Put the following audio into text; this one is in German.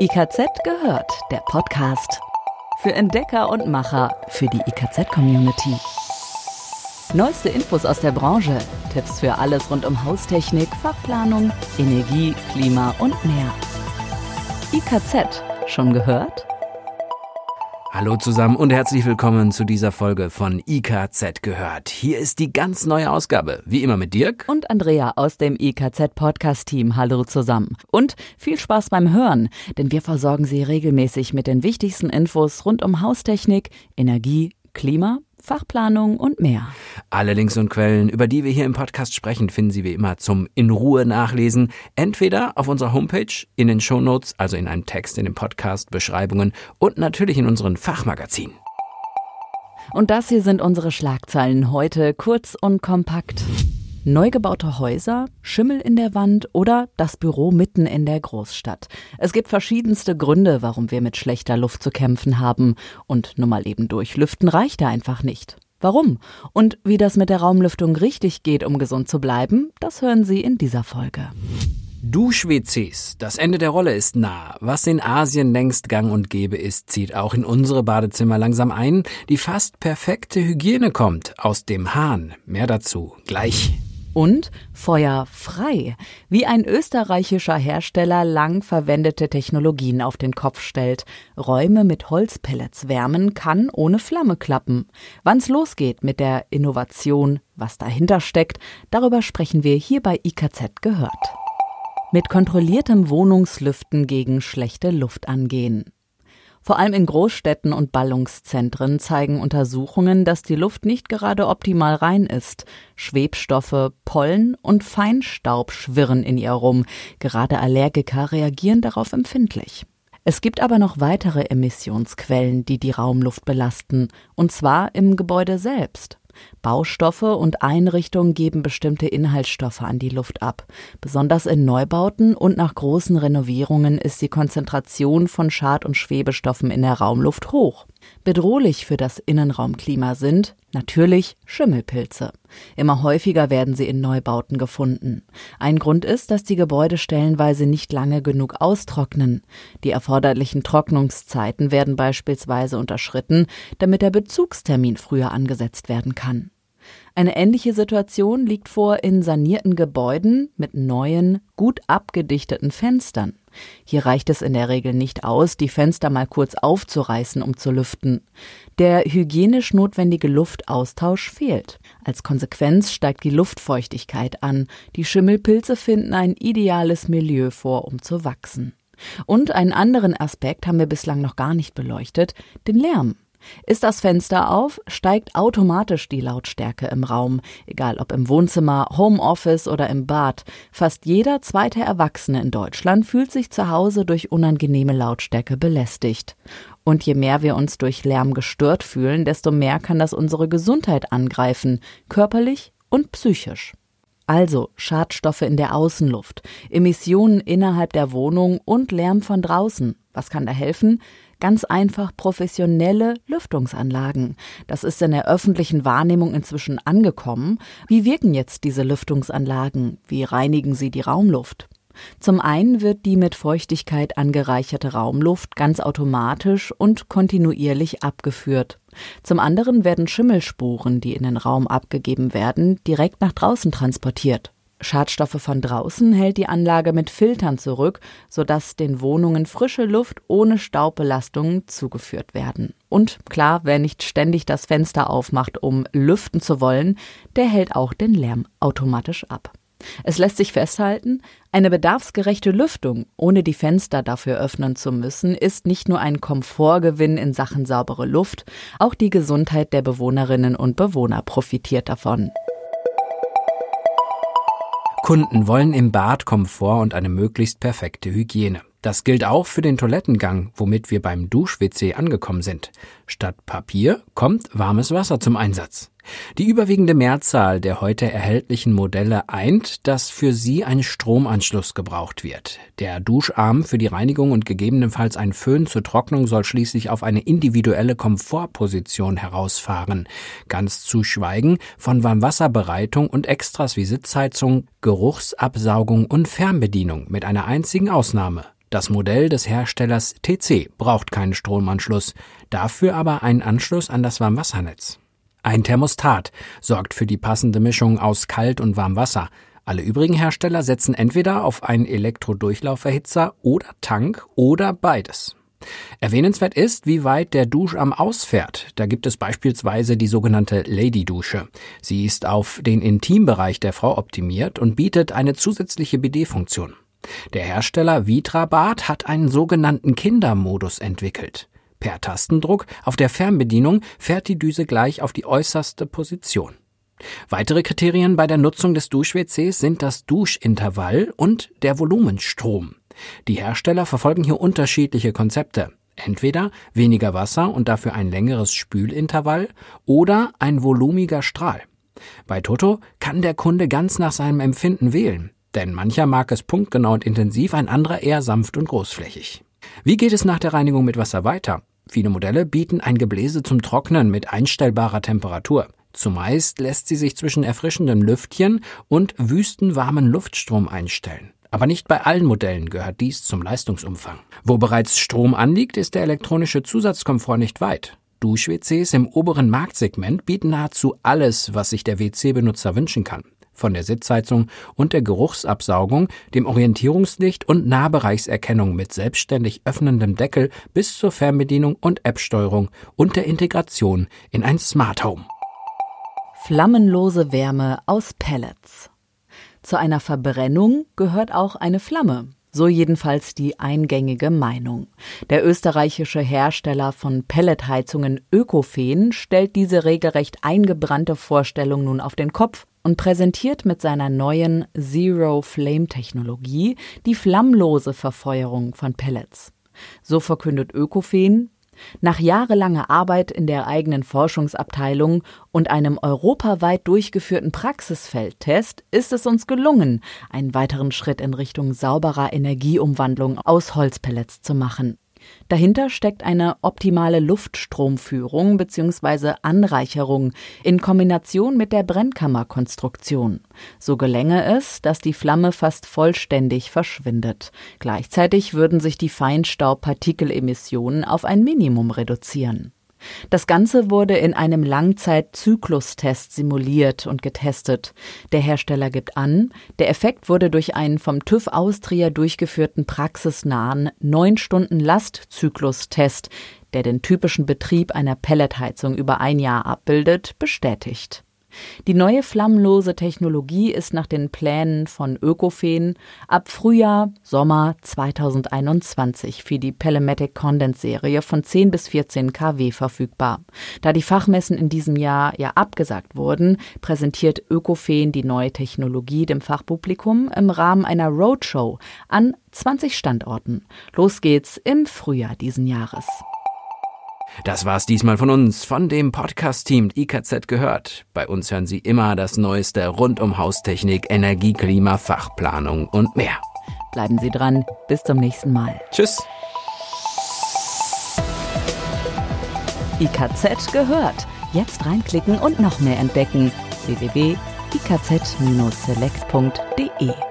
IKZ gehört, der Podcast. Für Entdecker und Macher, für die IKZ-Community. Neueste Infos aus der Branche, Tipps für alles rund um Haustechnik, Fachplanung, Energie, Klima und mehr. IKZ, schon gehört? Hallo zusammen und herzlich willkommen zu dieser Folge von IKZ gehört. Hier ist die ganz neue Ausgabe, wie immer mit Dirk und Andrea aus dem IKZ Podcast Team. Hallo zusammen und viel Spaß beim Hören, denn wir versorgen Sie regelmäßig mit den wichtigsten Infos rund um Haustechnik, Energie, Klima Fachplanung und mehr. Alle Links und Quellen, über die wir hier im Podcast sprechen, finden Sie wie immer zum in Ruhe nachlesen, entweder auf unserer Homepage, in den Shownotes, also in einem Text in den Podcast, Beschreibungen und natürlich in unseren Fachmagazinen. Und das hier sind unsere Schlagzeilen heute kurz und kompakt. Neu gebaute Häuser, Schimmel in der Wand oder das Büro mitten in der Großstadt. Es gibt verschiedenste Gründe, warum wir mit schlechter Luft zu kämpfen haben. Und nur mal eben durchlüften reicht da einfach nicht. Warum? Und wie das mit der Raumlüftung richtig geht, um gesund zu bleiben, das hören Sie in dieser Folge. Dusch-WCs. Das Ende der Rolle ist nah. Was in Asien längst gang und gäbe ist, zieht auch in unsere Badezimmer langsam ein. Die fast perfekte Hygiene kommt aus dem Hahn. Mehr dazu gleich und feuerfrei, wie ein österreichischer Hersteller lang verwendete Technologien auf den Kopf stellt. Räume mit Holzpellets wärmen kann ohne Flamme klappen. Wann's losgeht mit der Innovation, was dahinter steckt, darüber sprechen wir hier bei IKZ gehört. Mit kontrolliertem Wohnungslüften gegen schlechte Luft angehen. Vor allem in Großstädten und Ballungszentren zeigen Untersuchungen, dass die Luft nicht gerade optimal rein ist. Schwebstoffe, Pollen und Feinstaub schwirren in ihr rum. Gerade Allergiker reagieren darauf empfindlich. Es gibt aber noch weitere Emissionsquellen, die die Raumluft belasten, und zwar im Gebäude selbst. Baustoffe und Einrichtungen geben bestimmte Inhaltsstoffe an die Luft ab. Besonders in Neubauten und nach großen Renovierungen ist die Konzentration von Schad- und Schwebestoffen in der Raumluft hoch. Bedrohlich für das Innenraumklima sind natürlich Schimmelpilze. Immer häufiger werden sie in Neubauten gefunden. Ein Grund ist, dass die Gebäude stellenweise nicht lange genug austrocknen. Die erforderlichen Trocknungszeiten werden beispielsweise unterschritten, damit der Bezugstermin früher angesetzt werden kann. Eine ähnliche Situation liegt vor in sanierten Gebäuden mit neuen, gut abgedichteten Fenstern. Hier reicht es in der Regel nicht aus, die Fenster mal kurz aufzureißen, um zu lüften. Der hygienisch notwendige Luftaustausch fehlt. Als Konsequenz steigt die Luftfeuchtigkeit an. Die Schimmelpilze finden ein ideales Milieu vor, um zu wachsen. Und einen anderen Aspekt haben wir bislang noch gar nicht beleuchtet, den Lärm. Ist das Fenster auf, steigt automatisch die Lautstärke im Raum, egal ob im Wohnzimmer, Homeoffice oder im Bad. Fast jeder zweite Erwachsene in Deutschland fühlt sich zu Hause durch unangenehme Lautstärke belästigt. Und je mehr wir uns durch Lärm gestört fühlen, desto mehr kann das unsere Gesundheit angreifen, körperlich und psychisch. Also Schadstoffe in der Außenluft, Emissionen innerhalb der Wohnung und Lärm von draußen. Was kann da helfen? Ganz einfach professionelle Lüftungsanlagen. Das ist in der öffentlichen Wahrnehmung inzwischen angekommen. Wie wirken jetzt diese Lüftungsanlagen? Wie reinigen sie die Raumluft? Zum einen wird die mit Feuchtigkeit angereicherte Raumluft ganz automatisch und kontinuierlich abgeführt. Zum anderen werden Schimmelspuren, die in den Raum abgegeben werden, direkt nach draußen transportiert. Schadstoffe von draußen hält die Anlage mit Filtern zurück, sodass den Wohnungen frische Luft ohne Staubbelastungen zugeführt werden. Und klar, wer nicht ständig das Fenster aufmacht, um lüften zu wollen, der hält auch den Lärm automatisch ab. Es lässt sich festhalten, eine bedarfsgerechte Lüftung, ohne die Fenster dafür öffnen zu müssen, ist nicht nur ein Komfortgewinn in Sachen saubere Luft, auch die Gesundheit der Bewohnerinnen und Bewohner profitiert davon. Kunden wollen im Bad Komfort und eine möglichst perfekte Hygiene. Das gilt auch für den Toilettengang, womit wir beim Dusch-WC angekommen sind. Statt Papier kommt warmes Wasser zum Einsatz. Die überwiegende Mehrzahl der heute erhältlichen Modelle eint, dass für sie ein Stromanschluss gebraucht wird. Der Duscharm für die Reinigung und gegebenenfalls ein Föhn zur Trocknung soll schließlich auf eine individuelle Komfortposition herausfahren. Ganz zu schweigen von Warmwasserbereitung und Extras wie Sitzheizung, Geruchsabsaugung und Fernbedienung mit einer einzigen Ausnahme Das Modell des Herstellers TC braucht keinen Stromanschluss, dafür aber einen Anschluss an das Warmwassernetz. Ein Thermostat sorgt für die passende Mischung aus Kalt- und Warmwasser. Alle übrigen Hersteller setzen entweder auf einen Elektrodurchlauferhitzer oder Tank oder beides. Erwähnenswert ist, wie weit der Duscharm ausfährt. Da gibt es beispielsweise die sogenannte Lady-Dusche. Sie ist auf den Intimbereich der Frau optimiert und bietet eine zusätzliche BD-Funktion. Der Hersteller Vitrabad hat einen sogenannten Kindermodus entwickelt. Per Tastendruck auf der Fernbedienung fährt die Düse gleich auf die äußerste Position. Weitere Kriterien bei der Nutzung des Dusch-WCs sind das Duschintervall und der Volumenstrom. Die Hersteller verfolgen hier unterschiedliche Konzepte. Entweder weniger Wasser und dafür ein längeres Spülintervall oder ein volumiger Strahl. Bei Toto kann der Kunde ganz nach seinem Empfinden wählen, denn mancher mag es punktgenau und intensiv, ein anderer eher sanft und großflächig. Wie geht es nach der Reinigung mit Wasser weiter? Viele Modelle bieten ein Gebläse zum Trocknen mit einstellbarer Temperatur. Zumeist lässt sie sich zwischen erfrischendem Lüftchen und wüstenwarmen Luftstrom einstellen. Aber nicht bei allen Modellen gehört dies zum Leistungsumfang. Wo bereits Strom anliegt, ist der elektronische Zusatzkomfort nicht weit. Dusch-WCs im oberen Marktsegment bieten nahezu alles, was sich der WC-Benutzer wünschen kann. Von der Sitzheizung und der Geruchsabsaugung, dem Orientierungslicht und Nahbereichserkennung mit selbstständig öffnendem Deckel bis zur Fernbedienung und App-Steuerung und der Integration in ein Smart Home. Flammenlose Wärme aus Pellets. Zu einer Verbrennung gehört auch eine Flamme. So jedenfalls die eingängige Meinung. Der österreichische Hersteller von Pelletheizungen Ökofen stellt diese regelrecht eingebrannte Vorstellung nun auf den Kopf und präsentiert mit seiner neuen Zero Flame Technologie die flammlose Verfeuerung von Pellets. So verkündet Ökofen, nach jahrelanger Arbeit in der eigenen Forschungsabteilung und einem europaweit durchgeführten Praxisfeldtest ist es uns gelungen, einen weiteren Schritt in Richtung sauberer Energieumwandlung aus Holzpellets zu machen. Dahinter steckt eine optimale Luftstromführung bzw. Anreicherung in Kombination mit der Brennkammerkonstruktion. So gelänge es, dass die Flamme fast vollständig verschwindet. Gleichzeitig würden sich die Feinstaubpartikelemissionen auf ein Minimum reduzieren. Das Ganze wurde in einem Langzeitzyklustest simuliert und getestet. Der Hersteller gibt an, der Effekt wurde durch einen vom TÜV Austria durchgeführten praxisnahen 9 Stunden Lastzyklustest, der den typischen Betrieb einer Pelletheizung über ein Jahr abbildet, bestätigt. Die neue flammenlose Technologie ist nach den Plänen von Ökofen ab Frühjahr, Sommer 2021 für die Pelematic Condense Serie von 10 bis 14 kW verfügbar. Da die Fachmessen in diesem Jahr ja abgesagt wurden, präsentiert Ökofen die neue Technologie dem Fachpublikum im Rahmen einer Roadshow an 20 Standorten. Los geht's im Frühjahr diesen Jahres. Das war's diesmal von uns, von dem Podcast-Team IKZ gehört. Bei uns hören Sie immer das Neueste rund um Haustechnik, Energie, Klima, Fachplanung und mehr. Bleiben Sie dran. Bis zum nächsten Mal. Tschüss. IKZ gehört. Jetzt reinklicken und noch mehr entdecken. www.ikz-select.de